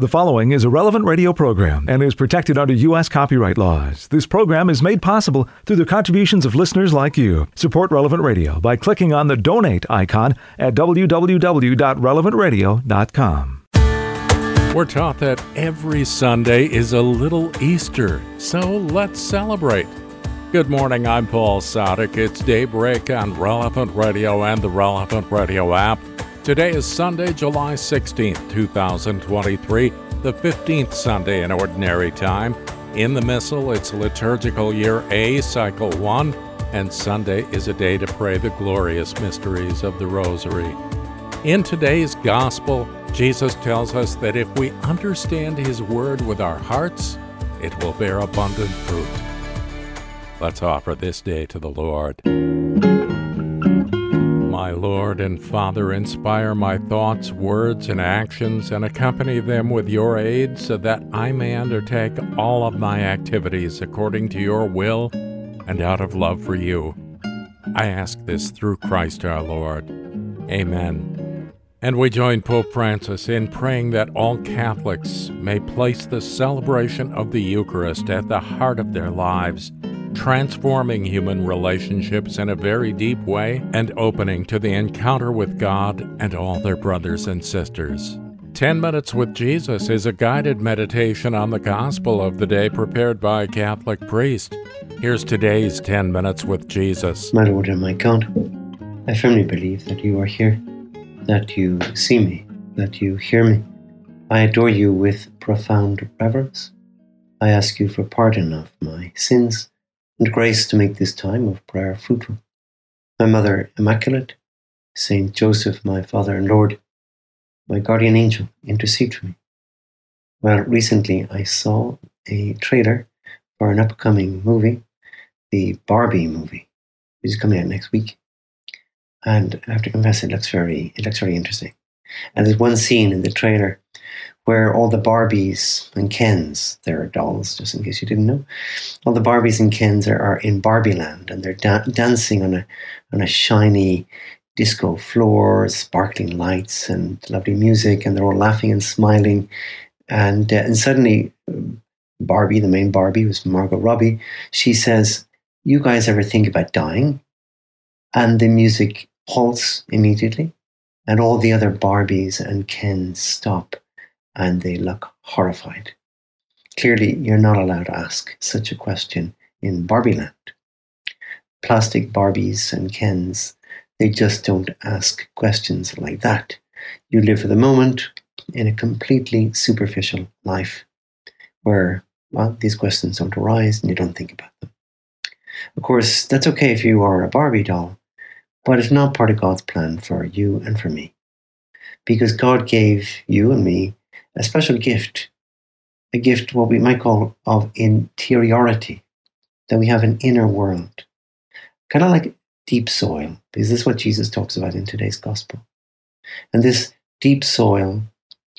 The following is a relevant radio program and is protected under U.S. copyright laws. This program is made possible through the contributions of listeners like you. Support Relevant Radio by clicking on the donate icon at www.relevantradio.com. We're taught that every Sunday is a little Easter, so let's celebrate. Good morning, I'm Paul Sadek. It's daybreak on Relevant Radio and the Relevant Radio app. Today is Sunday, July 16th, 2023, the 15th Sunday in Ordinary Time. In the Missal, it's liturgical year A, cycle 1, and Sunday is a day to pray the glorious mysteries of the Rosary. In today's Gospel, Jesus tells us that if we understand His Word with our hearts, it will bear abundant fruit. Let's offer this day to the Lord. My Lord and Father, inspire my thoughts, words, and actions, and accompany them with your aid so that I may undertake all of my activities according to your will and out of love for you. I ask this through Christ our Lord. Amen. And we join Pope Francis in praying that all Catholics may place the celebration of the Eucharist at the heart of their lives transforming human relationships in a very deep way and opening to the encounter with God and all their brothers and sisters. 10 Minutes with Jesus is a guided meditation on the gospel of the day prepared by a Catholic priest. Here's today's 10 Minutes with Jesus. My Lord and my God, I firmly believe that you are here, that you see me, that you hear me. I adore you with profound reverence. I ask you for pardon of my sins and grace to make this time of prayer fruitful. My Mother Immaculate, Saint Joseph, my Father and Lord, my guardian angel, intercede for me. Well, recently I saw a trailer for an upcoming movie, the Barbie movie, which is coming out next week. And I have to confess, it looks very, it looks very interesting. And there's one scene in the trailer where all the Barbies and Kens, they're dolls, just in case you didn't know, all the Barbies and Kens are, are in Barbie Land and they're da- dancing on a, on a shiny disco floor, sparkling lights and lovely music, and they're all laughing and smiling. And, uh, and suddenly, Barbie, the main Barbie, was Margot Robbie, she says, You guys ever think about dying? And the music halts immediately, and all the other Barbies and Kens stop and they look horrified. Clearly, you're not allowed to ask such a question in Barbie Land. Plastic Barbies and Kens, they just don't ask questions like that. You live for the moment in a completely superficial life where, well, these questions don't arise and you don't think about them. Of course, that's okay if you are a Barbie doll, but it's not part of God's plan for you and for me. Because God gave you and me a special gift, a gift what we might call of interiority, that we have an inner world, kind of like deep soil, because this is what Jesus talks about in today's gospel. And this deep soil,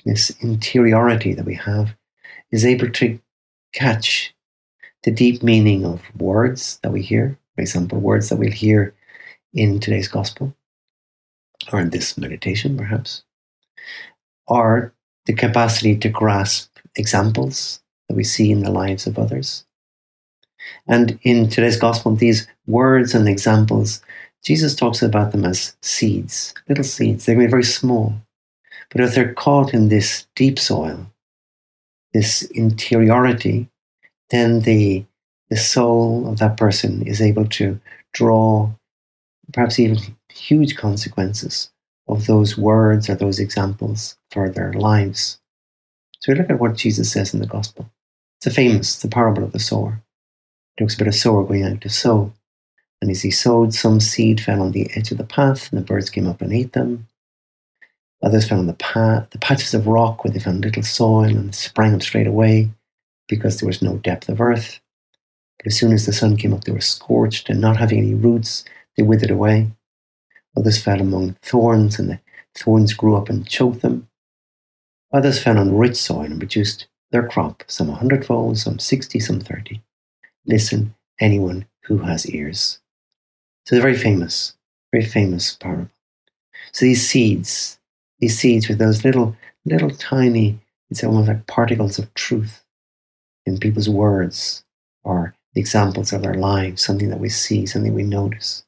this interiority that we have, is able to catch the deep meaning of words that we hear, for example, words that we'll hear in today's gospel, or in this meditation, perhaps, or the capacity to grasp examples that we see in the lives of others. And in today's gospel, these words and examples, Jesus talks about them as seeds, little seeds. They may be very small, but if they're caught in this deep soil, this interiority, then the, the soul of that person is able to draw perhaps even huge consequences of those words or those examples for their lives. So we look at what Jesus says in the Gospel. It's a famous, the parable of the sower. It talks about a sower going out to sow. And as he sowed, some seed fell on the edge of the path, and the birds came up and ate them. Others fell on the path, the patches of rock where they found little soil and sprang up straight away because there was no depth of earth. But as soon as the sun came up, they were scorched, and not having any roots, they withered away. Others fell among thorns, and the thorns grew up and choked them. Others fell on rich soil and produced their crop, some a hundredfold, some sixty, some thirty. Listen, anyone who has ears. So a very famous, very famous parable. So these seeds, these seeds with those little, little tiny It's almost like particles of truth in people's words or the examples of their lives, something that we see, something we notice.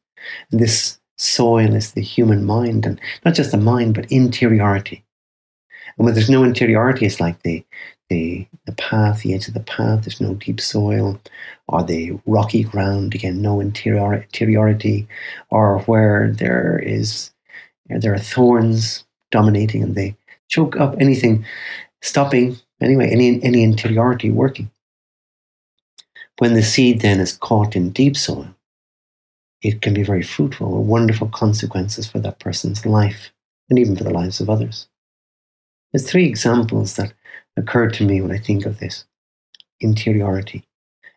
And this soil is the human mind, and not just the mind, but interiority. And when there's no interiority, it's like the, the, the path, the edge of the path, there's no deep soil, or the rocky ground, again, no interior, interiority, or where there is there are thorns dominating and they choke up anything stopping anyway any any interiority working. When the seed then is caught in deep soil, it can be very fruitful with wonderful consequences for that person's life and even for the lives of others. There's three examples that occur to me when I think of this interiority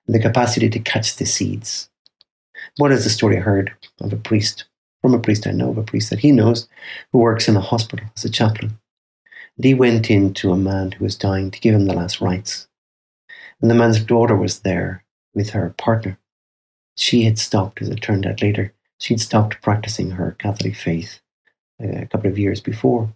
and the capacity to catch the seeds. One is the story I heard of a priest, from a priest I know, of a priest that he knows, who works in a hospital as a chaplain. And he went in to a man who was dying to give him the last rites. And the man's daughter was there with her partner. She had stopped, as it turned out later, she'd stopped practicing her Catholic faith uh, a couple of years before.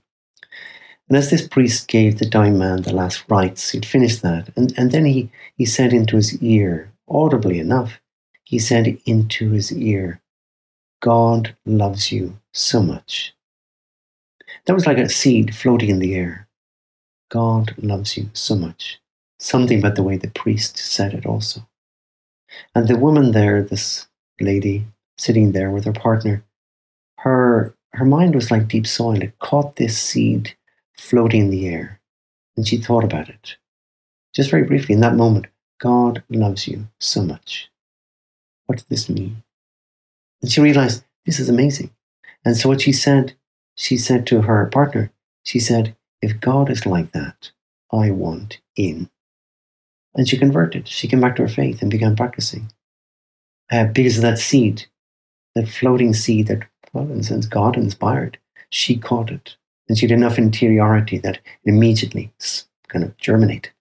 And as this priest gave the dying man the last rites, he'd finished that, and, and then he, he said into his ear, audibly enough, he said into his ear, God loves you so much. That was like a seed floating in the air. God loves you so much. Something about the way the priest said it also. And the woman there, this lady sitting there with her partner, her her mind was like deep soil. It caught this seed floating in the air. And she thought about it. Just very briefly, in that moment, God loves you so much. What does this mean? And she realized this is amazing. And so what she said, she said to her partner, she said, if God is like that, I want in. And she converted. She came back to her faith and began practicing. Uh, because of that seed, that floating seed that, well, in a sense, God inspired, she caught it and she had enough interiority that immediately kind of germinated.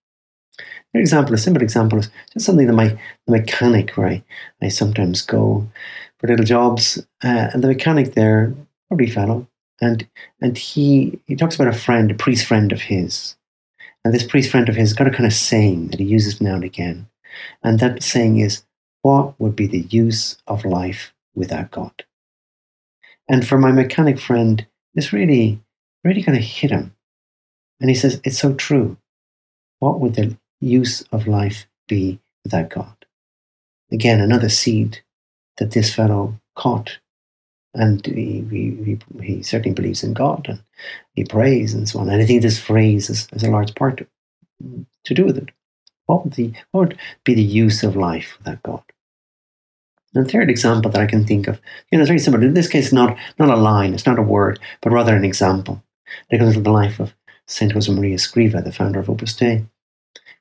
An example, a simple example is just something that my the mechanic where I, I sometimes go for little jobs, uh, and the mechanic there, lovely fellow, and and he he talks about a friend, a priest friend of his, and this priest friend of his got a kind of saying that he uses now and again, and that saying is, "What would be the use of life without God?" And for my mechanic friend, this really really kind of hit him. And he says, It's so true. What would the use of life be without God? Again, another seed that this fellow caught. And he, he, he certainly believes in God and he prays and so on. And I think this phrase is, has a large part to, to do with it. What would, the, what would be the use of life without God? And the third example that I can think of, you know, it's very simple. In this case, not, not a line, it's not a word, but rather an example. It goes to the life of Saint Josemaria Escriva, the founder of Opus Dei,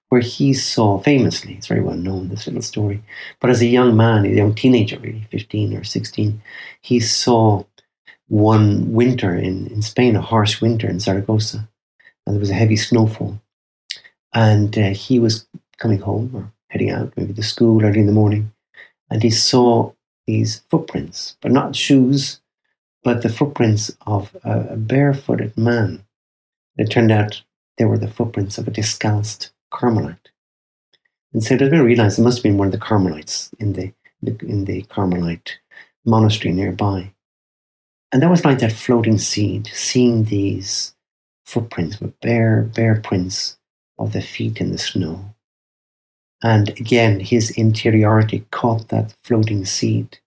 where he saw famously, it's very well known, this little story, but as a young man, a young teenager, really, 15 or 16, he saw one winter in, in Spain, a harsh winter in Zaragoza, and there was a heavy snowfall. And uh, he was coming home or heading out, maybe to school early in the morning, and he saw these footprints, but not shoes, but the footprints of a, a barefooted man. It turned out they were the footprints of a discalced Carmelite. And has been realized it must have been one of the Carmelites in the, in the Carmelite monastery nearby. And that was like that floating seed, seeing these footprints with bare, bare prints of the feet in the snow. And again, his interiority caught that floating seed.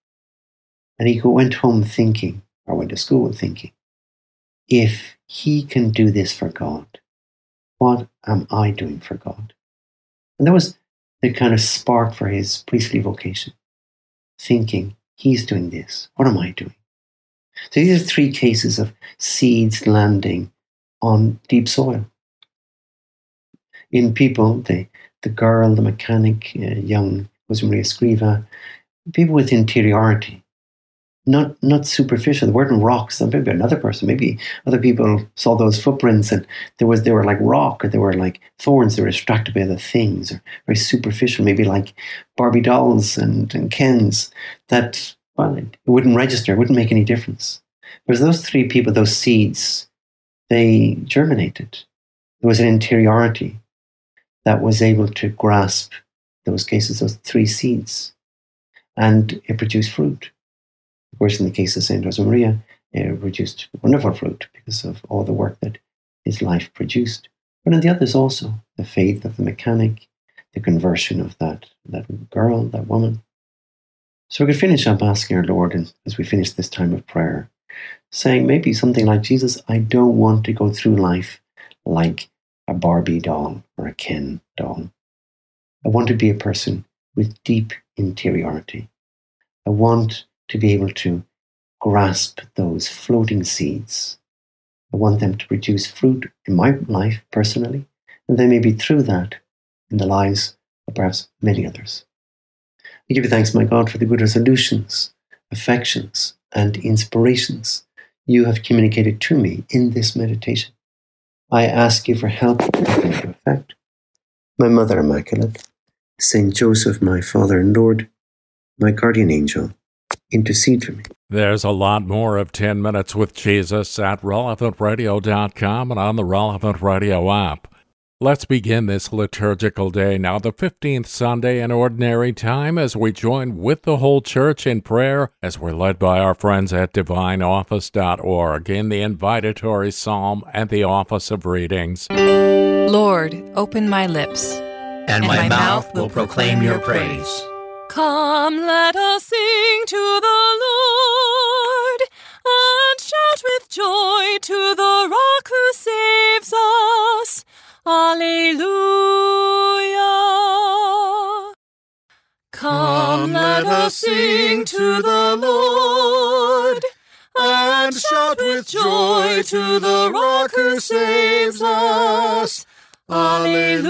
And he went home thinking, or went to school thinking, if he can do this for God, what am I doing for God? And that was the kind of spark for his priestly vocation, thinking, he's doing this, what am I doing? So these are three cases of seeds landing on deep soil. In people, the, the girl, the mechanic, uh, young Josemaria Escriva, people with interiority, not not superficial. They weren't rocks. Maybe another person, maybe other people saw those footprints and there was they were like rock or they were like thorns. They were distracted by other things or very superficial. Maybe like Barbie dolls and, and Kens that well, it wouldn't register. It wouldn't make any difference. Whereas those three people, those seeds, they germinated There was an interiority that was able to grasp those cases, those three seeds, and it produced fruit. Course, in the case of Saint Josemaria, it produced wonderful fruit because of all the work that his life produced. But in the others also, the faith of the mechanic, the conversion of that, that girl, that woman. So we could finish up asking our Lord, and as we finish this time of prayer, saying maybe something like, Jesus, I don't want to go through life like a Barbie doll or a Ken doll. I want to be a person with deep interiority. I want to be able to grasp those floating seeds. I want them to produce fruit in my life personally, and then maybe through that in the lives of perhaps many others. I give you thanks, my God, for the good resolutions, affections, and inspirations you have communicated to me in this meditation. I ask you for help to put into effect. My Mother Immaculate, Saint Joseph, my Father and Lord, my guardian angel, intercede for me. There's a lot more of 10 Minutes with Jesus at relevantradio.com and on the Relevant Radio app. Let's begin this liturgical day now, the 15th Sunday in Ordinary Time, as we join with the whole church in prayer as we're led by our friends at divineoffice.org in the invitatory psalm and the office of readings. Lord, open my lips, and, my, mouth will proclaim your praise. Come, let us sing to the Lord and shout with joy to the rock who saves us. Alleluia. Come, let us sing to the Lord and shout with joy to the rock who saves us. Alleluia.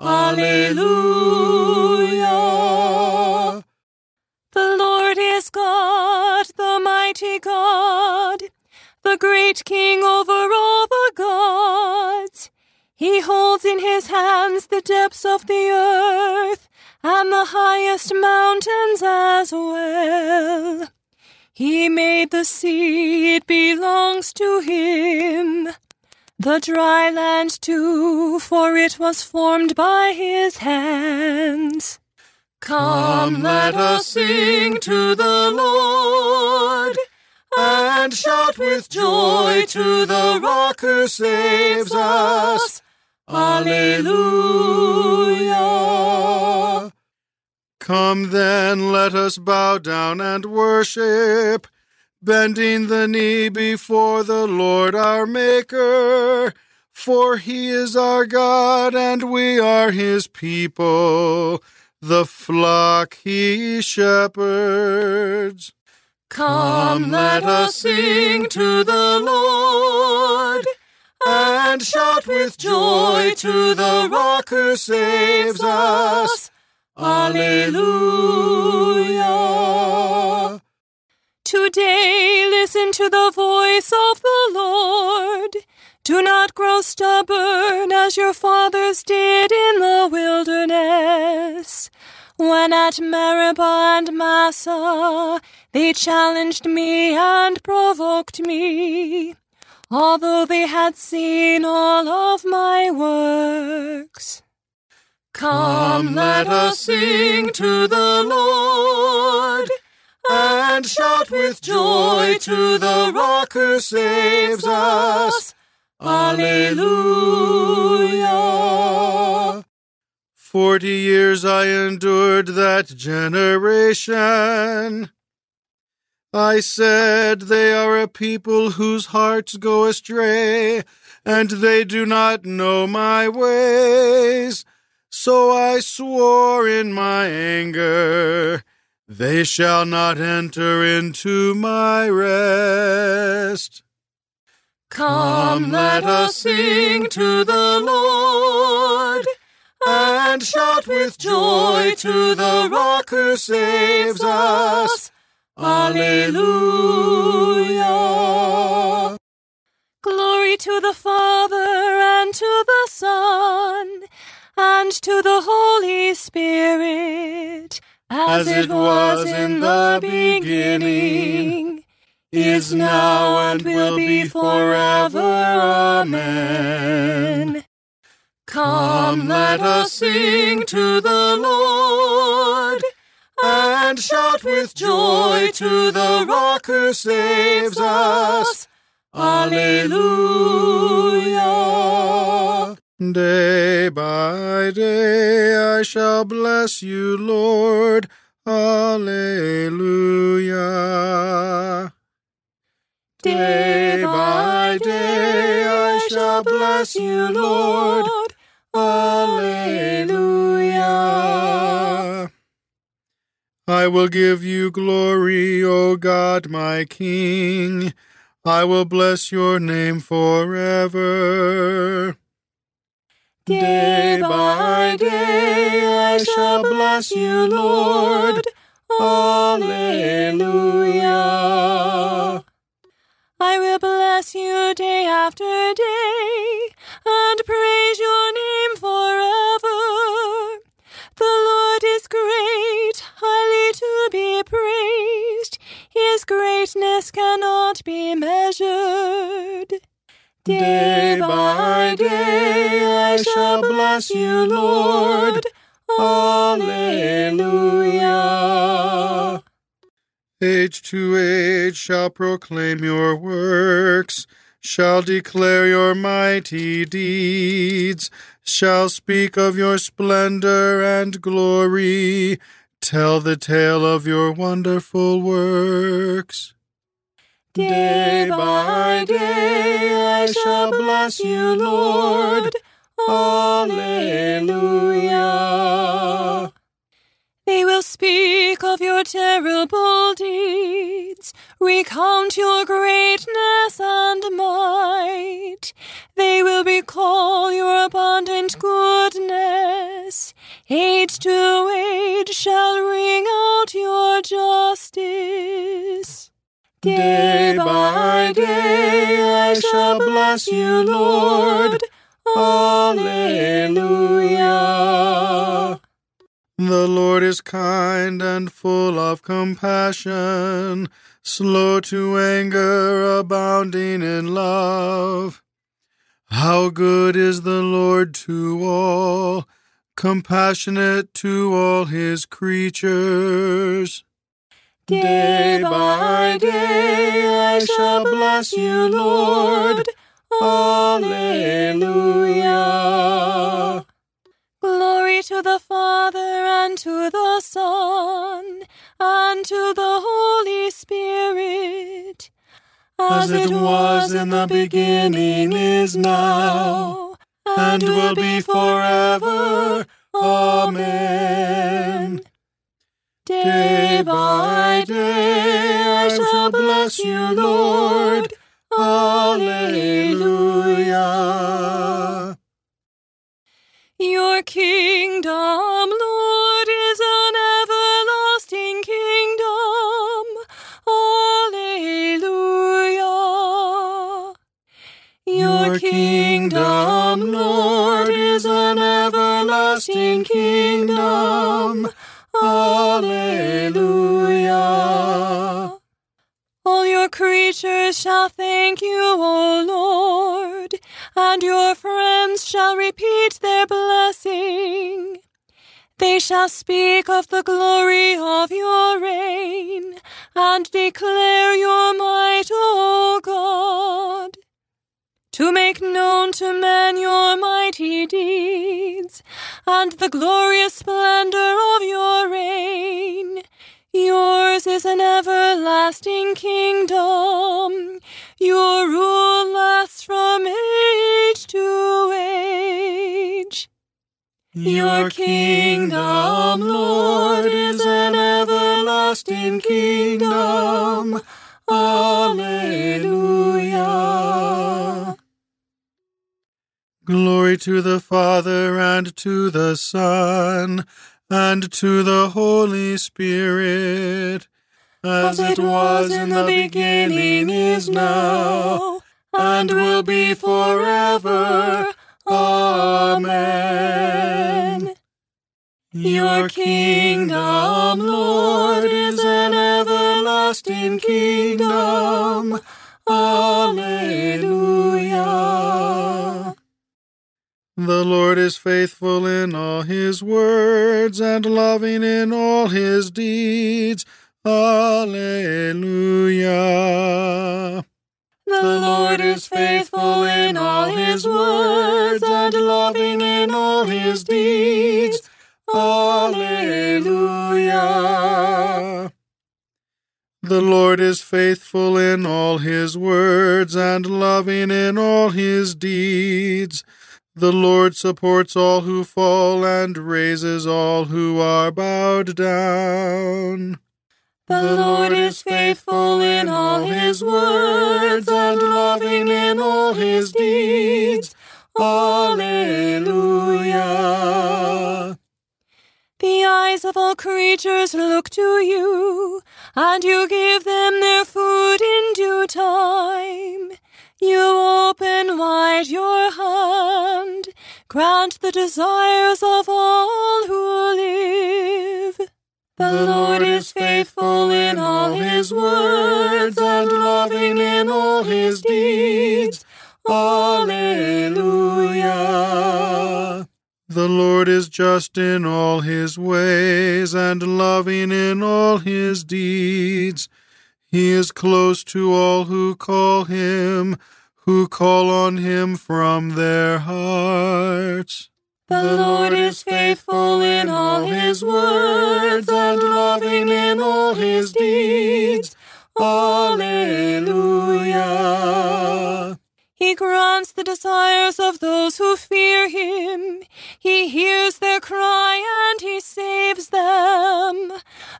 Alleluia. The Lord is God, the mighty God the great king over all the gods. He holds in his hands the depths of the earth and the highest mountains as well. He made the sea, it belongs to him. The dry land too, for it was formed by his hands. Come, let us sing to the Lord and shout with joy to the rock who saves us. Alleluia. Come then, let us bow down and worship, bending the knee before the Lord our Maker. For he is our God, and we are his people, the flock he shepherds. Come, let us sing to the Lord, and shout with joy to the rock who saves us. Alleluia. Today listen to the voice of the Lord. Do not grow stubborn as your fathers did in the wilderness when at Meribah and Massah they challenged me and provoked me, although they had seen all of my works. Come, let us sing to the Lord, and shout with joy to the rock who saves us. Alleluia. Forty years I endured that generation. I said, They are a people whose hearts go astray, and they do not know my ways. So I swore in my anger, They shall not enter into my rest. Come, let us sing to the Lord and shout with joy to the rock who saves us. Alleluia. Glory to the Father and to the Son and to the Holy Spirit, as, it was in the beginning, is now, and will be forever. Amen. Come, let us sing to the Lord and shout with joy to the rock who saves us. Alleluia. Day by day I shall bless you, Lord. Alleluia. Day by day I shall bless you, Lord. Alleluia. I will give you glory, O God, my King. I will bless your name forever. Day by day I shall bless you, Lord. Alleluia. I will bless you day after day and praise your name forever. The Lord is great, highly to be praised. His greatness cannot be measured. Day by day I shall bless you, Lord. Alleluia. Age to age shall proclaim your works, shall declare your mighty deeds, shall speak of your splendor and glory, tell the tale of your wonderful works. Day by day I shall bless you, Lord. Alleluia. They will speak of your terrible deeds, recount your greatness and might. They will recall your abundant goodness. Age to age shall ring out your justice. Day by day I shall bless you, Lord. Alleluia. The Lord is kind and full of compassion, slow to anger, abounding in love. How good is the Lord to all, compassionate to all his creatures. Day by day I shall bless you, Lord. Alleluia. Glory to the Father and to the Son and to the Holy Spirit, As it was in the beginning, is now, and will be forever. Amen. Day by day I shall bless you, Lord. Alleluia. Your kingdom, Lord, is an everlasting kingdom. Alleluia. Your kingdom, Lord, is an everlasting kingdom. Alleluia. All your creatures shall thank you, O Lord, and your friends shall repeat their blessing. They shall speak of the glory of your reign and declare your might, O God. To make known to men your mighty deeds and the glorious splendor of your reign. Yours is an everlasting kingdom. Your rule lasts from age to age. Your kingdom, Lord, is an everlasting kingdom. Alleluia. Glory to the Father and to the Son and to the Holy Spirit, as it was in the beginning, is now, and will be forever. Amen. Your kingdom, Lord, is an everlasting kingdom. Alleluia. The Lord is faithful in all his words and loving in all his deeds. Alleluia. The Lord is faithful in all his words and loving in all his deeds. Alleluia. The Lord is faithful in all his words and loving in all his deeds. The Lord supports all who fall and raises all who are bowed down. The Lord is faithful in all his words and loving in all his deeds. Alleluia. The eyes of all creatures look to you, and you give them their food in due time. You open wide your hand, grant the desires of all who live. The Lord is faithful in all his words and loving in all his deeds. Alleluia. The Lord is just in all his ways and loving in all his deeds. He is close to all who call him, who call on him from their hearts. The Lord is faithful in all his words and loving in all his deeds. Alleluia. He grants the desires of those who fear him. He hears their cry and he saves them.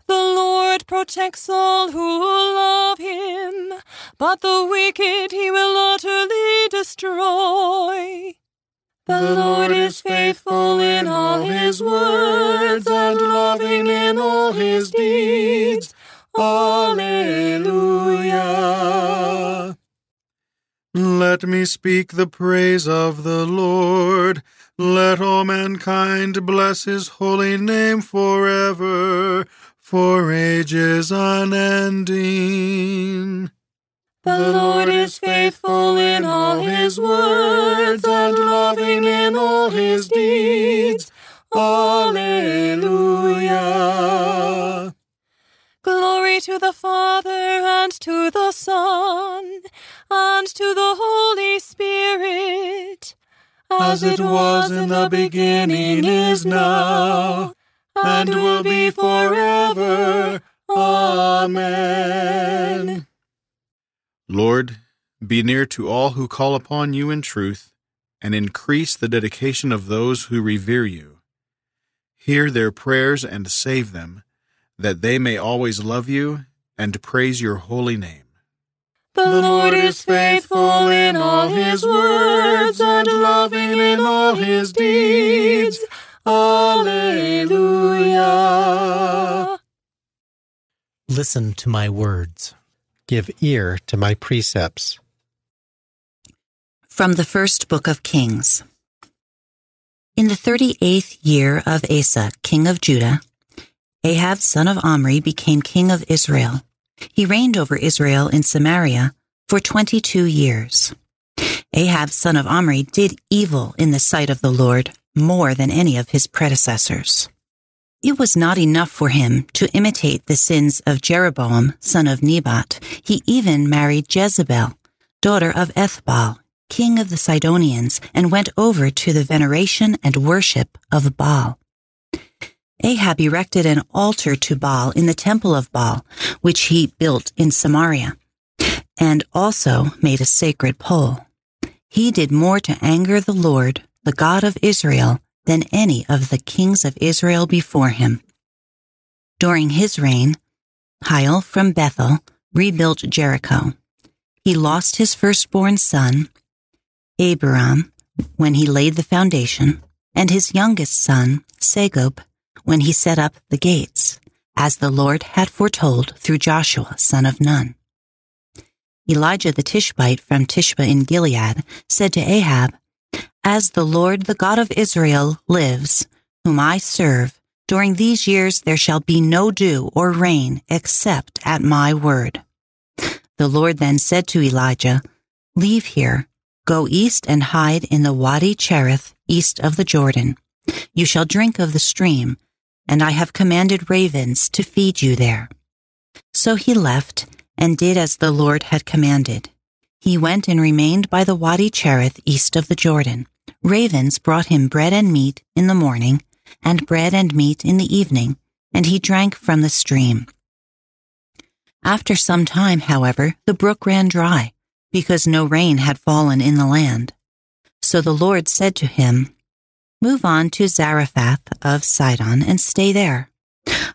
The Lord protects all who love him, but the wicked he will utterly destroy. The Lord Let me speak the praise of the Lord. Let all mankind bless his holy name forever, for ages unending. The Lord is faithful in all his words and loving in all his deeds. Alleluia. Glory to the Father and to the Son and to the Holy Spirit, as it was in the beginning, is now, and will be forever. Amen. Lord, be near to all who call upon you in truth, and increase the dedication of those who revere you. Hear their prayers and save them, that they may always love you and praise your holy name. The Lord is faithful in all his words and loving in all his deeds. Alleluia. Listen to my words. Give ear to my precepts. From the first book of Kings. In the thirty eighth year of Asa, king of Judah, Ahab son of Omri became king of Israel. He reigned over Israel in Samaria for twenty two years. Ahab son of Omri did evil in the sight of the Lord more than any of his predecessors. It was not enough for him to imitate the sins of Jeroboam, son of Nebat. He even married Jezebel, daughter of Ethbaal, king of the Sidonians, and went over to the veneration and worship of Baal. Ahab erected an altar to Baal in the temple of Baal, which he built in Samaria, and also made a sacred pole. He did more to anger the Lord, the God of Israel, than any of the kings of Israel before him. During his reign, Hiel from Bethel rebuilt Jericho. He lost his firstborn son, Abiram, when he laid the foundation, and his youngest son, Segub, when he set up the gates, as the Lord had foretold through Joshua, son of Nun. Elijah the Tishbite from Tishbe in Gilead said to Ahab, As the Lord, the God of Israel, lives, whom I serve, during these years there shall be no dew or rain except at my word. The Lord then said to Elijah, Leave here, go east and hide in the Wadi Cherith east of the Jordan. You shall drink of the stream, and I have commanded ravens to feed you there. So he left and did as the Lord had commanded. He went and remained by the Wadi Cherith east of the Jordan. Ravens brought him bread and meat in the morning, and bread and meat in the evening, and he drank from the stream. After some time, however, the brook ran dry, because no rain had fallen in the land. So the Lord said to him, Move on to Zarephath of Sidon and stay there.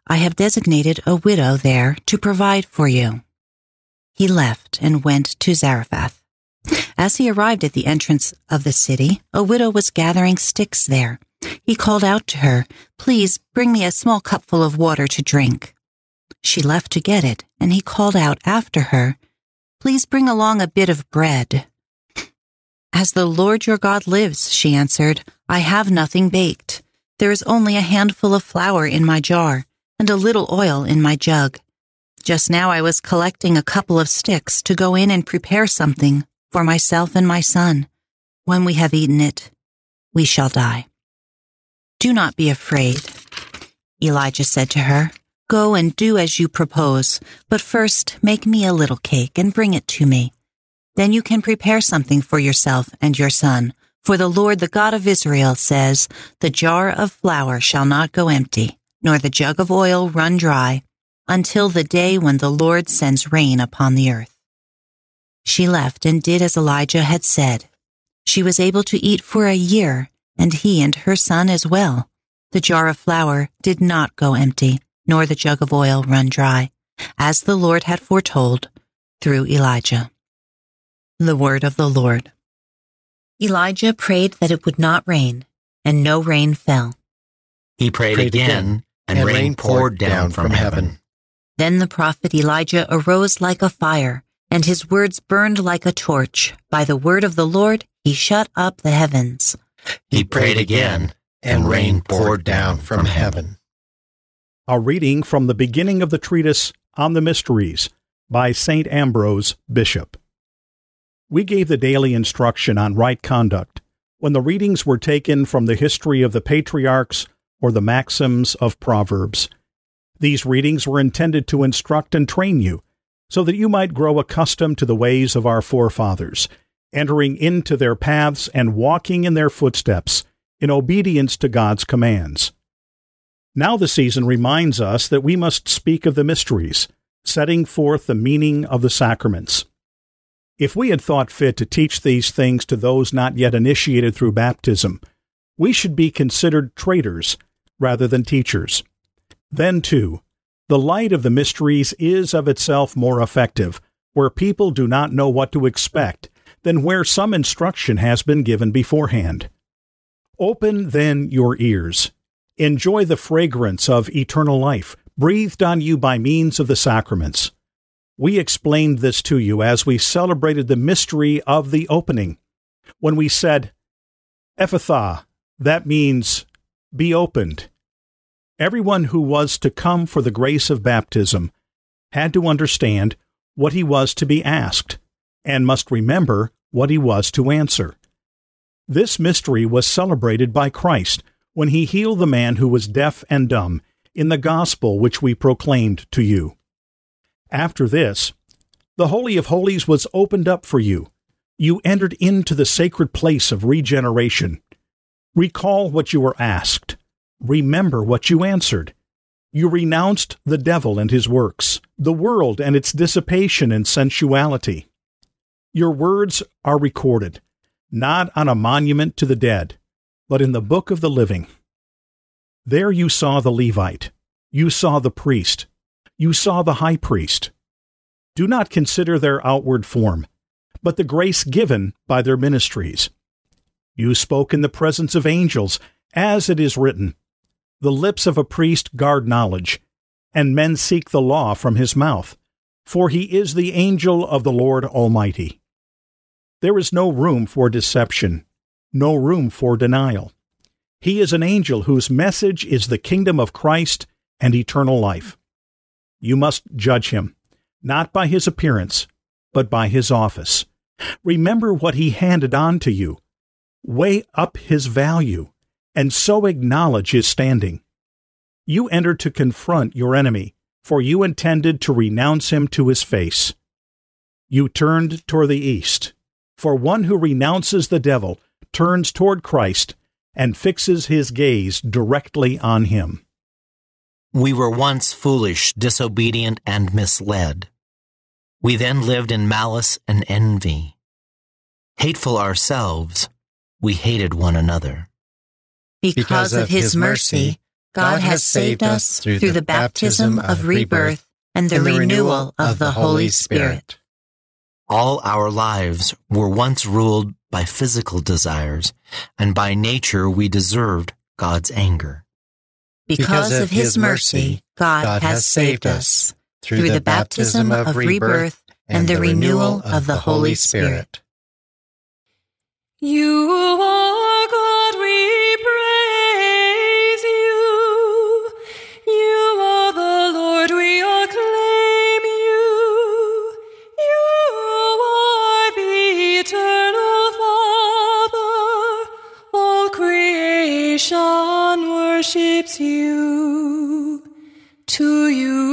I have designated a widow there to provide for you. He left and went to Zarephath. As he arrived at the entrance of the city, a widow was gathering sticks there. He called out to her, Please bring me a small cupful of water to drink. She left to get it, and he called out after her, Please bring along a bit of bread. As the Lord your God lives, she answered, I have nothing baked. There is only a handful of flour in my jar and a little oil in my jug. Just now I was collecting a couple of sticks to go in and prepare something for myself and my son. When we have eaten it, we shall die. Do not be afraid. Elijah said to her, Go and do as you propose, but first make me a little cake and bring it to me. Then you can prepare something for yourself and your son. For the Lord, the God of Israel, says, The jar of flour shall not go empty, nor the jug of oil run dry until the day when the Lord sends rain upon the earth. She left and did as Elijah had said. She was able to eat for a year, and he and her son as well. The jar of flour did not go empty, nor the jug of oil run dry, as the Lord had foretold through Elijah. The word of the Lord. Elijah prayed that it would not rain, and no rain fell. He prayed, prayed again, again, and, and rain poured down from heaven. Then the prophet Elijah arose like a fire, and his words burned like a torch. By the word of the Lord, he shut up the heavens. He prayed again, and rain poured down from heaven. A reading from the beginning of the treatise On the Mysteries by St. Ambrose, Bishop. We gave the daily instruction on right conduct when the readings were taken from the history of the patriarchs or the maxims of Proverbs. These readings were intended to instruct and train you, so that you might grow accustomed to the ways of our forefathers, entering into their paths and walking in their footsteps, in obedience to God's commands. Now the season reminds us that we must speak of the mysteries, setting forth the meaning of the sacraments. If we had thought fit to teach these things to those not yet initiated through baptism, we should be considered traitors rather than teachers. Then, too, the light of the mysteries is of itself more effective, where people do not know what to expect, than where some instruction has been given beforehand. Open then your ears. Enjoy the fragrance of eternal life, breathed on you by means of the sacraments. We explained this to you as we celebrated the mystery of the opening. When we said, Ephphatha, that means be opened. Everyone who was to come for the grace of baptism had to understand what he was to be asked and must remember what he was to answer. This mystery was celebrated by Christ when he healed the man who was deaf and dumb in the gospel which we proclaimed to you. After this, the Holy of Holies was opened up for you. You entered into the sacred place of regeneration. Recall what you were asked Remember what you answered. You renounced the devil and his works, the world and its dissipation and sensuality. Your words are recorded, not on a monument to the dead, but in the book of the living. There you saw the Levite, you saw the priest, you saw the high priest. Do not consider their outward form, but the grace given by their ministries. You spoke in the presence of angels, as it is written. The lips of a priest guard knowledge, and men seek the law from his mouth, for he is the angel of the Lord Almighty. There is no room for deception, no room for denial. He is an angel whose message is the kingdom of Christ and eternal life. You must judge him, not by his appearance, but by his office. Remember what he handed on to you. Weigh up his value, and so acknowledge his standing. You entered to confront your enemy, for you intended to renounce him to his face. You turned toward the east, for one who renounces the devil turns toward Christ and fixes his gaze directly on him. We were once foolish, disobedient, and misled. We then lived in malice and envy. Hateful ourselves, we hated one another. Because of his mercy, God has saved us through the baptism of rebirth and the renewal of the Holy Spirit. All our lives were once ruled by physical desires, and by nature we deserved God's anger. Because of his mercy, God has saved us through the baptism of rebirth and the renewal of the Holy Spirit. You are worships you. To you,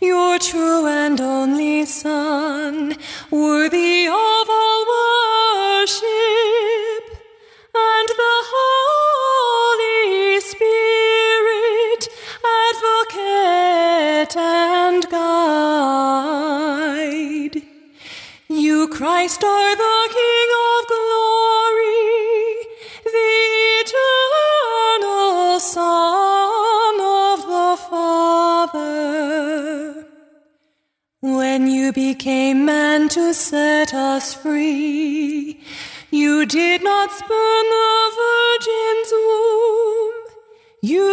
your true and only Son, worthy of us free, you did not spurn the Virgin's womb. You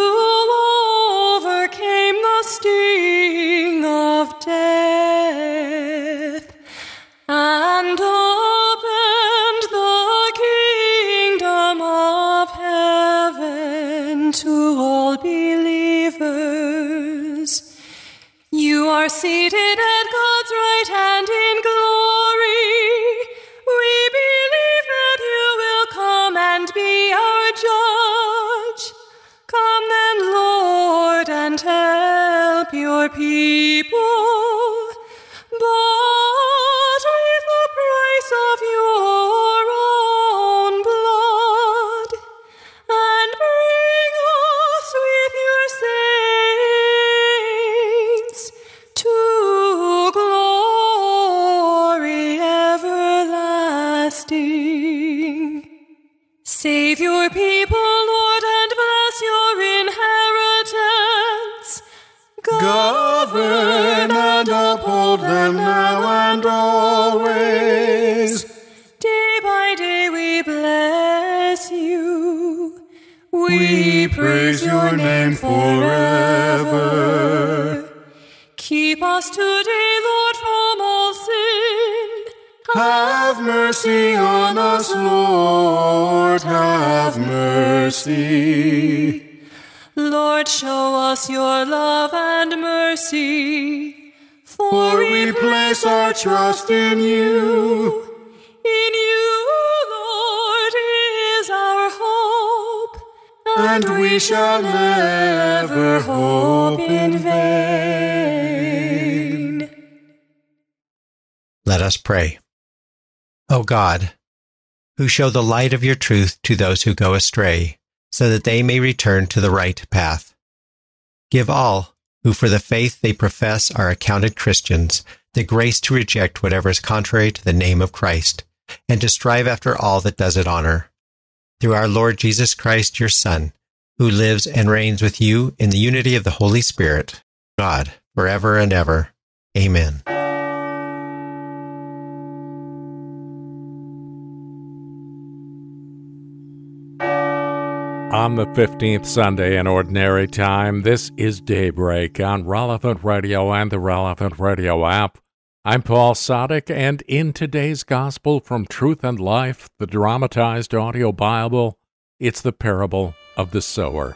overcame the sting of death and opened the kingdom of heaven to all believers. You are seated us pray. O God, who show the light of your truth to those who go astray, so that they may return to the right path. Give all who for the faith they profess are accounted Christians the grace to reject whatever is contrary to the name of Christ, and to strive after all that does it honor. Through our Lord Jesus Christ, your Son, who lives and reigns with you in the unity of the Holy Spirit, God, forever and ever. Amen. On the 15th Sunday in Ordinary Time, this is Daybreak on Relevant Radio and the Relevant Radio app. I'm Paul Sadek, and in today's Gospel from Truth and Life, the dramatized audio Bible, it's the parable of the sower.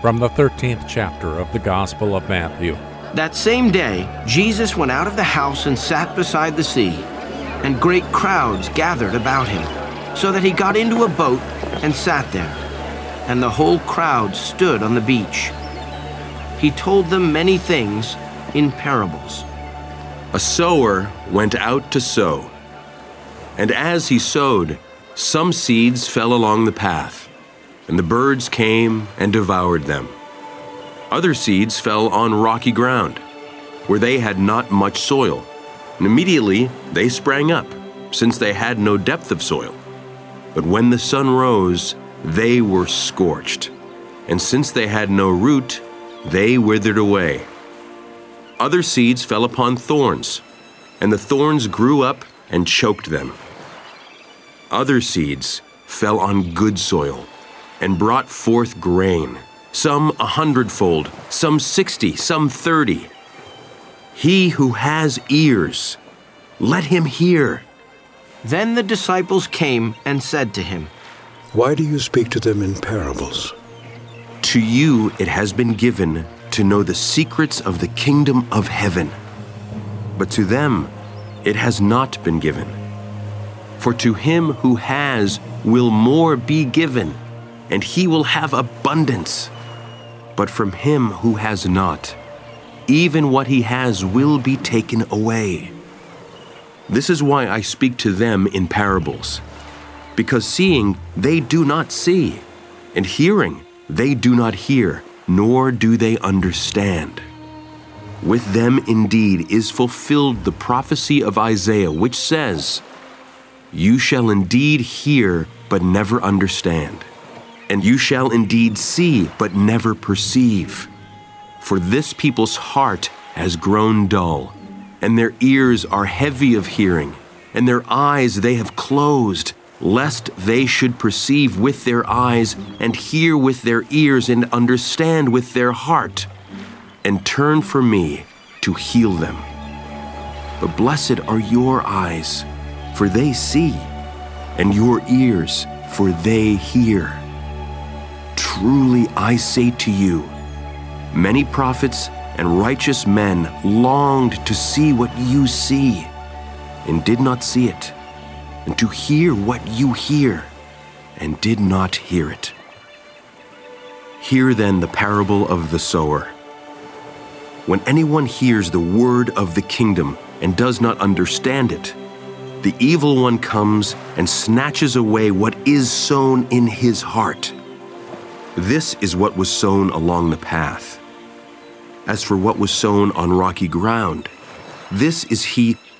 From the 13th chapter of the Gospel of Matthew. That same day, Jesus went out of the house and sat beside the sea, and great crowds gathered about him, so that he got into a boat and sat there and the whole crowd stood on the beach. He told them many things in parables. A sower went out to sow. And as he sowed, some seeds fell along the path, and the birds came and devoured them. Other seeds fell on rocky ground, where they had not much soil, and immediately they sprang up, since they had no depth of soil. But when the sun rose, they were scorched, and since they had no root, they withered away. Other seeds fell upon thorns, and the thorns grew up and choked them. Other seeds fell on good soil and brought forth grain, some a hundredfold, some sixty, some thirty. He who has ears, let him hear. Then the disciples came and said to him, why do you speak to them in parables? To you it has been given to know the secrets of the kingdom of heaven. But to them it has not been given. For to him who has will more be given, and he will have abundance. But from him who has not, even what he has will be taken away. This is why I speak to them in parables because seeing they do not see, and hearing they do not hear, nor do they understand. With them indeed is fulfilled the prophecy of Isaiah, which says, You shall indeed hear, but never understand, and you shall indeed see, but never perceive. For this people's heart has grown dull, and their ears are heavy of hearing, and their eyes they have closed lest they should perceive with their eyes, and hear with their ears, and understand with their heart, and turn from me to heal them. But blessed are your eyes, for they see, and your ears, for they hear. Truly I say to you, many prophets and righteous men longed to see what you see, and did not see it and to hear what you hear, and did not hear it. Hear then the parable of the sower. When anyone hears the word of the kingdom and does not understand it, the evil one comes and snatches away what is sown in his heart. This is what was sown along the path. As for what was sown on rocky ground, this is he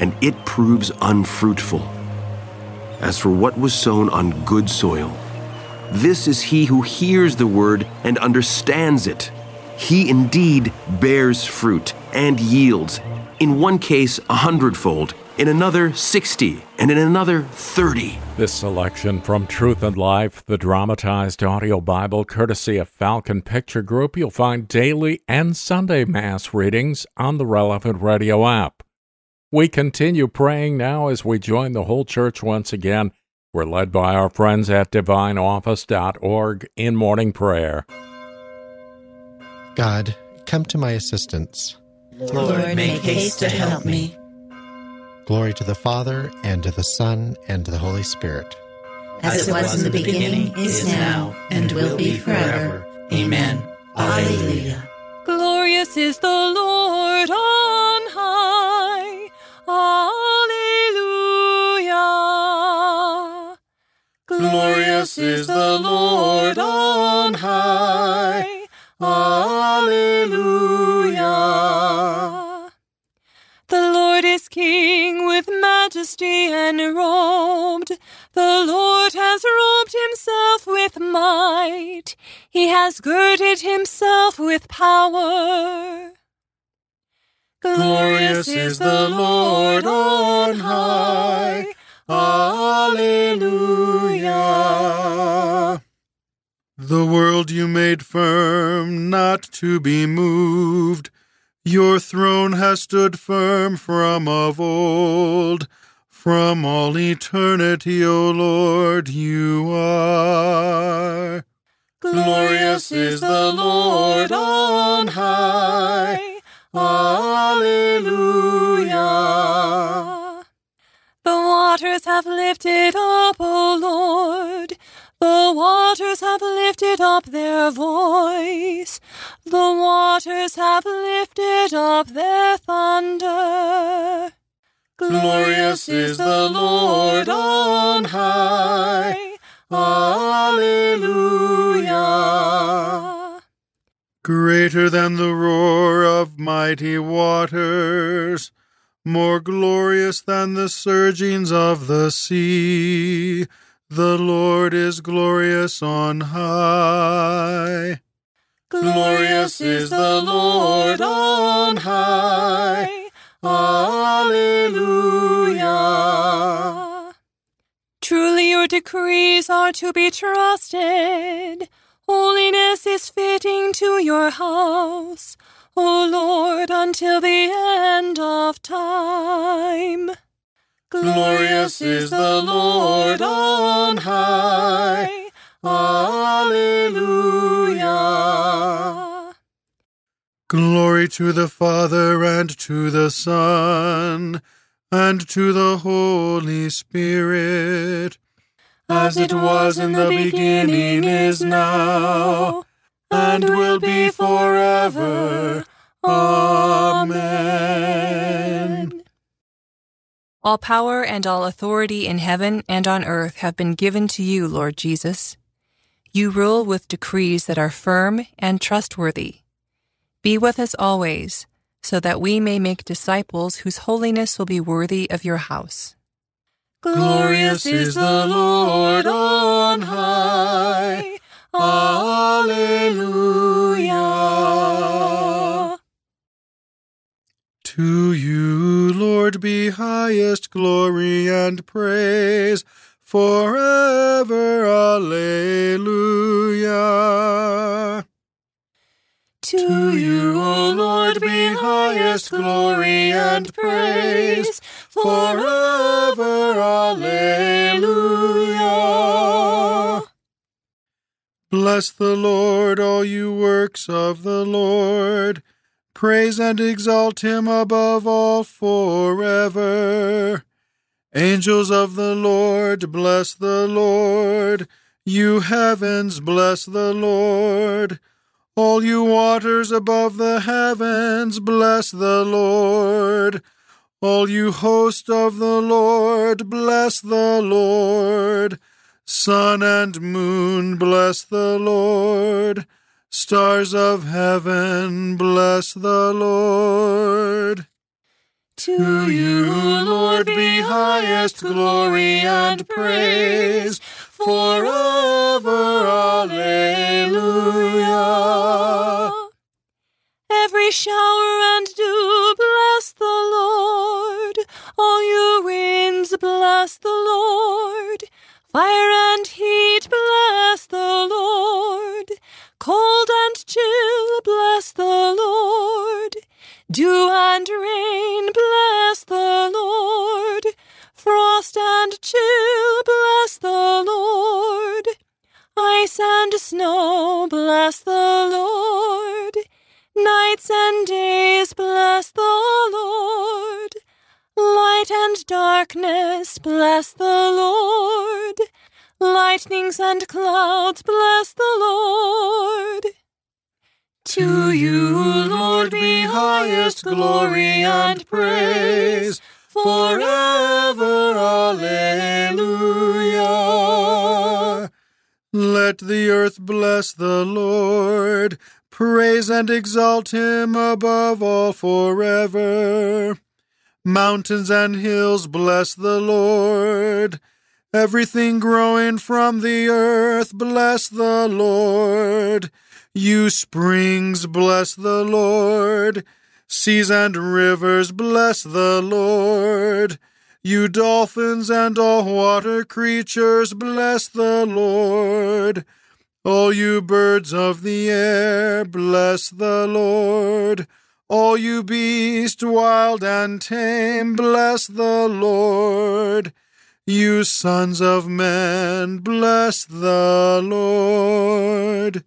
and it proves unfruitful. As for what was sown on good soil, this is he who hears the word and understands it. He indeed bears fruit and yields, in one case a hundredfold, in another 60, and in another 30. This selection from Truth and Life, the dramatized audio Bible courtesy of Falcon Picture Group, you'll find daily and Sunday Mass readings on the relevant radio app. We continue praying now as we join the whole church once again. We're led by our friends at divineoffice.org in morning prayer. God, come to my assistance. Lord, make haste to help me. Glory to the Father, and to the Son, and to the Holy Spirit. As it was in the beginning, is now, and will be forever. Amen. Alleluia. Glorious is the Lord Glorious is the Lord on high. Alleluia. The Lord is King with majesty enrobed. The Lord has robed himself with might. He has girded himself with power. Glorious is the Lord on high. Alleluia. The world you made firm, not to be moved. Your throne has stood firm from of old. From all eternity, O Lord, you are. Glorious is the Lord on high. Alleluia. The waters have lifted up, O Lord. The waters have lifted up their voice. The waters have lifted up their thunder. Glorious is the Lord on high. Alleluia. Greater than the roar of mighty waters, more glorious than the surgings of the sea. The Lord is glorious on high. Glorious is the Lord on high. Alleluia. Truly your decrees are to be trusted. Holiness is fitting to your house, O Lord, until the end of time. Glorious is the Lord on high. Alleluia. Glory to the Father and to the Son and to the Holy Spirit, as it was in the beginning, is now, and will be forever. Amen. All power and all authority in heaven and on earth have been given to you, Lord Jesus. You rule with decrees that are firm and trustworthy. Be with us always, so that we may make disciples whose holiness will be worthy of your house. Glorious is the Lord on high. Alleluia. To you, Lord, be highest glory and praise forever. Alleluia. To you, O Lord, be highest glory and praise forever. Alleluia. Bless the Lord, all you works of the Lord. Praise and exalt him above all forever. Angels of the Lord, bless the Lord. You heavens, bless the Lord. All you waters above the heavens, bless the Lord. All you host of the Lord, bless the Lord. Sun and moon, bless the Lord. Stars of heaven, bless the Lord. To you, Lord, be highest glory and praise forever. Alleluia. Every shower and dew, bless the Lord. All you winds, bless the Lord. Fire and heat, bless the Lord. Cold and chill, bless the Lord. Dew and rain, bless the Lord. Frost and chill, bless the Lord. Ice and snow, bless the Lord. Nights and days, bless the Lord. Light and darkness, bless the Lord. Lightnings and clouds, bless the Lord. To you, Lord, be highest glory and praise forever. Alleluia. Let the earth bless the Lord. Praise and exalt him above all forever. Mountains and hills bless the Lord. Everything growing from the earth, bless the Lord. You springs, bless the Lord. Seas and rivers, bless the Lord. You dolphins and all water creatures, bless the Lord. All you birds of the air, bless the Lord. All you beasts, wild and tame, bless the Lord. You sons of men, bless the Lord.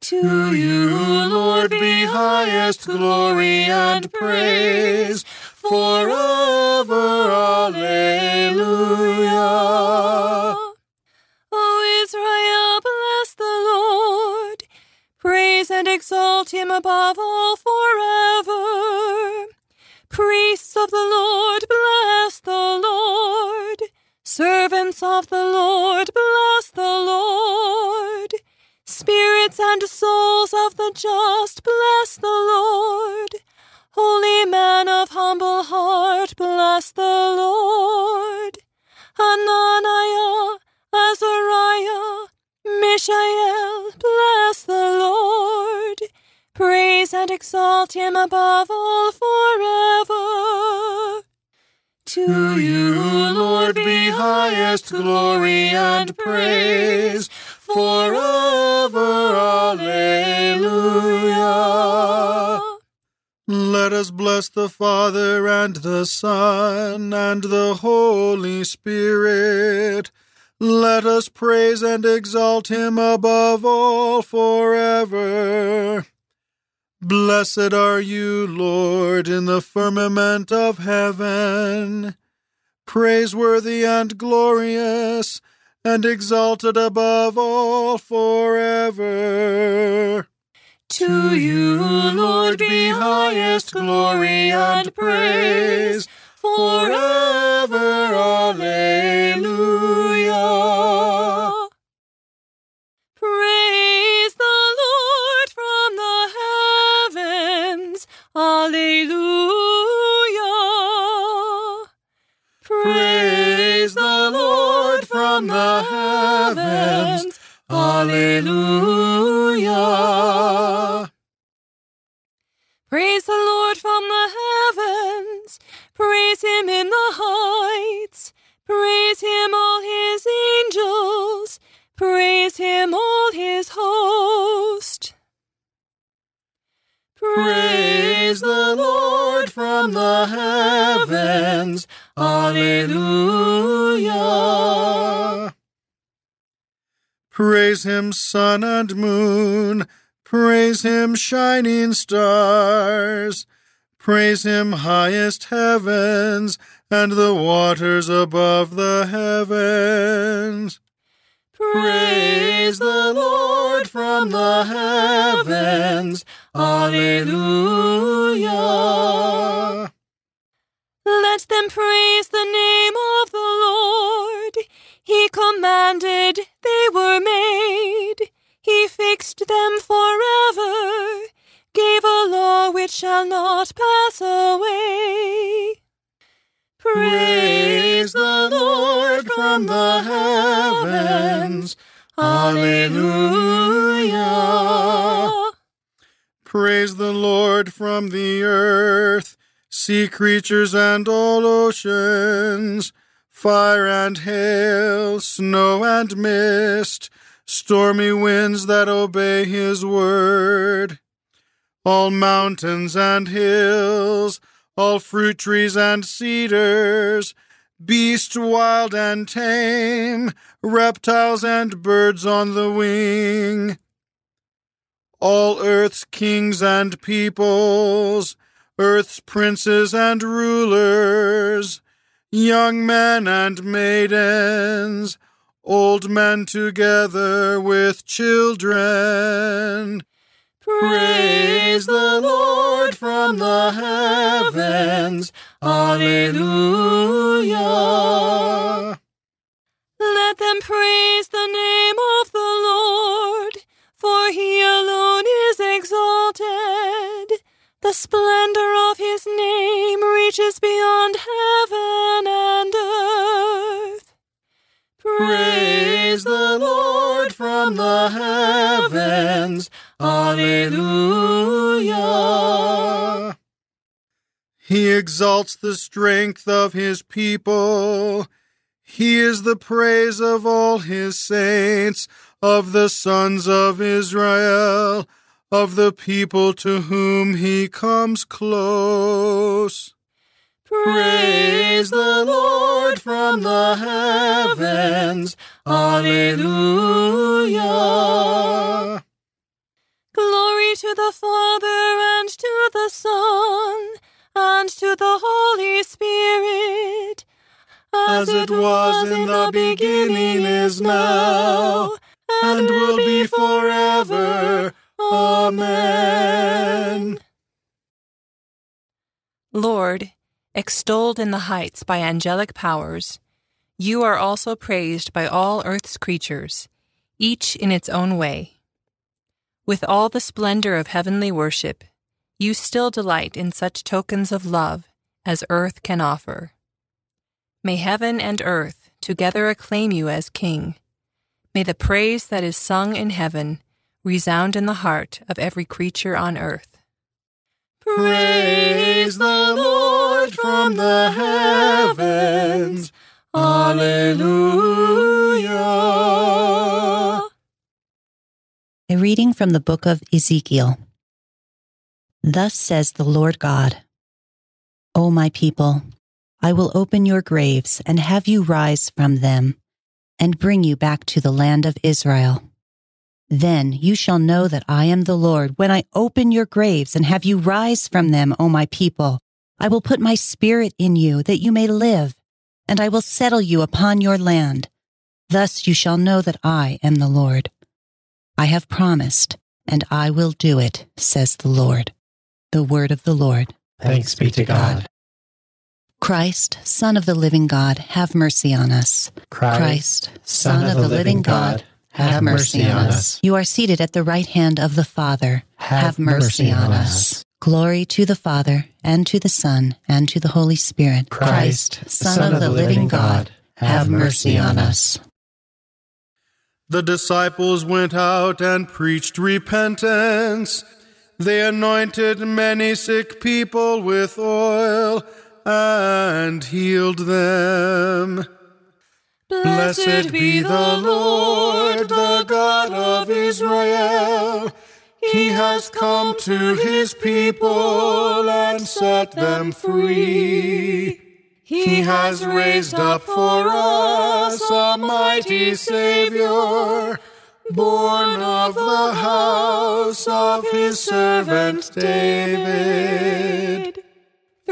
To you, Lord, be highest glory and praise forever. Alleluia. Exalt him above all forever. Priests of the Lord, bless the Lord. Servants of the Lord, bless the Lord. Spirits and souls of the just, bless the Lord. Holy man of humble heart, bless the Lord. Ananiah, Azariah, Mishael, bless the Lord. Praise and exalt him above all forever. To you, Lord, be highest glory and praise forever. Alleluia. Let us bless the Father and the Son and the Holy Spirit. Let us praise and exalt him above all forever. Blessed are you, Lord, in the firmament of heaven, praiseworthy and glorious, and exalted above all forever. To you, Lord, be highest glory and praise forever. Alleluia. Heavens. Him, sun and moon. Praise him, shining stars. Praise him, highest heavens, and the waters above the heavens. Praise the Lord from the heavens. Alleluia. Let them praise the name of the Lord. He commanded, they were made. He fixed them forever, gave a law which shall not pass away. Praise the Lord from the heavens. Alleluia. Praise the Lord from the earth, sea creatures and all oceans fire and hail, snow and mist, stormy winds that obey his word. All mountains and hills, all fruit trees and cedars, beasts wild and tame, reptiles and birds on the wing. All earth's kings and peoples, earth's princes and rulers, young men and maidens, old men together with children. Praise the Lord from the heavens. Alleluia. Let them praise the name of the Lord, The splendor of his name reaches beyond heaven and earth. Praise the Lord from the heavens. Alleluia. He exalts the strength of his people. He is the praise of all his saints, of the sons of Israel, of the people to whom he comes close. Praise the Lord from the heavens. Alleluia. Glory to the Father and to the Son and to the Holy Spirit, as it was in the beginning, is now, and will be forever. Amen. Lord, extolled in the heights by angelic powers, you are also praised by all earth's creatures, each in its own way. With all the splendor of heavenly worship, you still delight in such tokens of love as earth can offer. May heaven and earth together acclaim you as King. May the praise that is sung in heaven resound in the heart of every creature on earth. Praise the Lord from the heavens. Alleluia. A reading from the book of Ezekiel. Thus says the Lord God O my people, I will open your graves and have you rise from them and bring you back to the land of Israel. Then you shall know that I am the Lord when I open your graves and have you rise from them, O my people. I will put my spirit in you that you may live, and I will settle you upon your land. Thus you shall know that I am the Lord. I have promised, and I will do it, says the Lord. The word of the Lord. Thanks be to God. Christ, Son of the living God, have mercy on us. Christ, Son of the living God, have mercy on us. You are seated at the right hand of the Father. Have mercy on us. Glory to the Father, and to the Son, and to the Holy Spirit. Christ, Son of the living God, have mercy on us. The disciples went out and preached repentance. They anointed many sick people with oil and healed them. Blessed be the Lord, the God of Israel. He has come to his people and set them free. He has raised up for us a mighty Savior, born of the house of his servant David.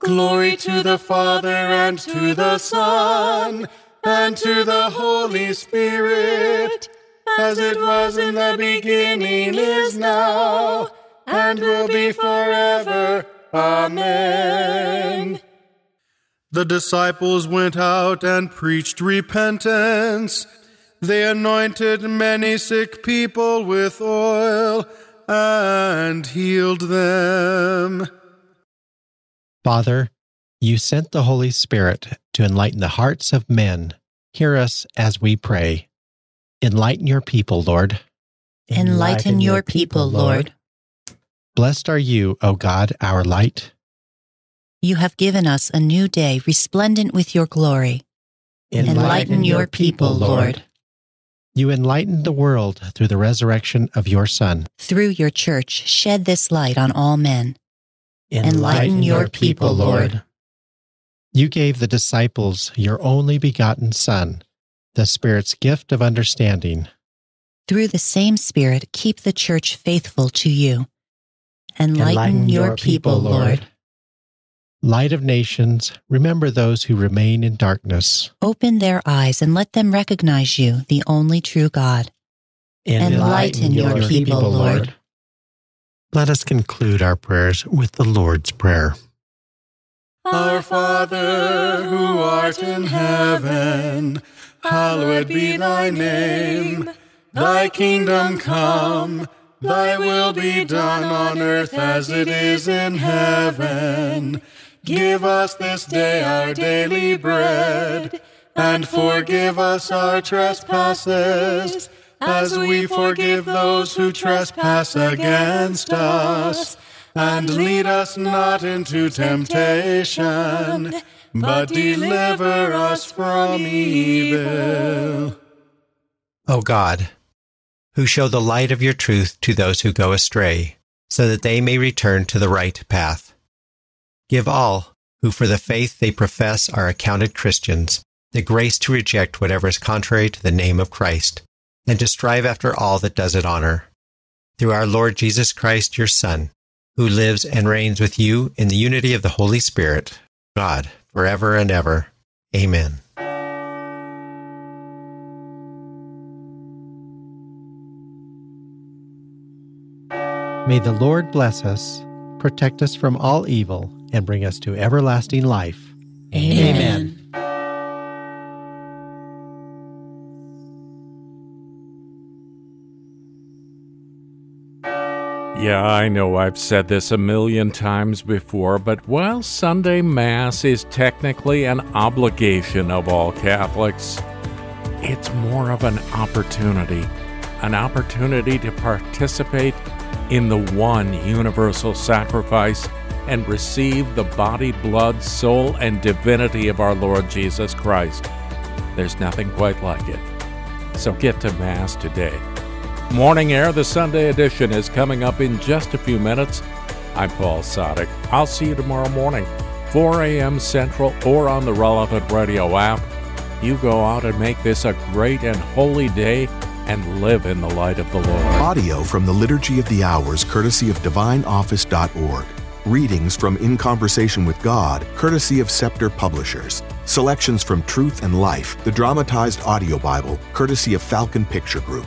Glory to the Father and to the Son and to the Holy Spirit, as it was in the beginning, is now, and will be forever. Amen. The disciples went out and preached repentance. They anointed many sick people with oil and healed them. Father, you sent the Holy Spirit to enlighten the hearts of men. Hear us as we pray. Enlighten your people, Lord. Enlighten your people, Lord. Blessed are you, O God, our light. You have given us a new day resplendent with your glory. Enlighten your people, Lord. You enlightened the world through the resurrection of your Son. Through your church, shed this light on all men. Enlighten your people, Lord. You gave the disciples your only begotten Son, the Spirit's gift of understanding. Through the same Spirit, keep the church faithful to you. Enlighten, your, people, Lord. Light of nations, remember those who remain in darkness. Open their eyes and let them recognize you, the only true God. Enlighten your people, Lord. Let us conclude our prayers with the Lord's Prayer. Our Father, who art in heaven, hallowed be thy name. Thy kingdom come, thy will be done on earth as it is in heaven. Give us this day our daily bread, and forgive us our trespasses, as we forgive those who trespass against us. And lead us not into temptation, but deliver us from evil. O God, who show the light of your truth to those who go astray, so that they may return to the right path. Give all who for the faith they profess are accounted Christians the grace to reject whatever is contrary to the name of Christ, and to strive after all that does it honor. Through our Lord Jesus Christ, your Son, who lives and reigns with you in the unity of the Holy Spirit, God, forever and ever. Amen. May the Lord bless us, protect us from all evil, and bring us to everlasting life. Amen. Yeah, I know I've said this a million times before, but while Sunday Mass is technically an obligation of all Catholics, it's more of an opportunity. An opportunity to participate in the one universal sacrifice and receive the body, blood, soul, and divinity of our Lord Jesus Christ. There's nothing quite like it. So get to Mass today. Morning Air, the Sunday edition, is coming up in just a few minutes. I'm Paul Sadek. I'll see you tomorrow morning, 4 a.m. Central, or on the relevant radio app. You go out and make this a great and holy day and live in the light of the Lord. Audio from the Liturgy of the Hours, courtesy of DivineOffice.org. Readings from In Conversation with God, courtesy of Scepter Publishers. Selections from Truth and Life, the dramatized audio Bible, courtesy of Falcon Picture Group.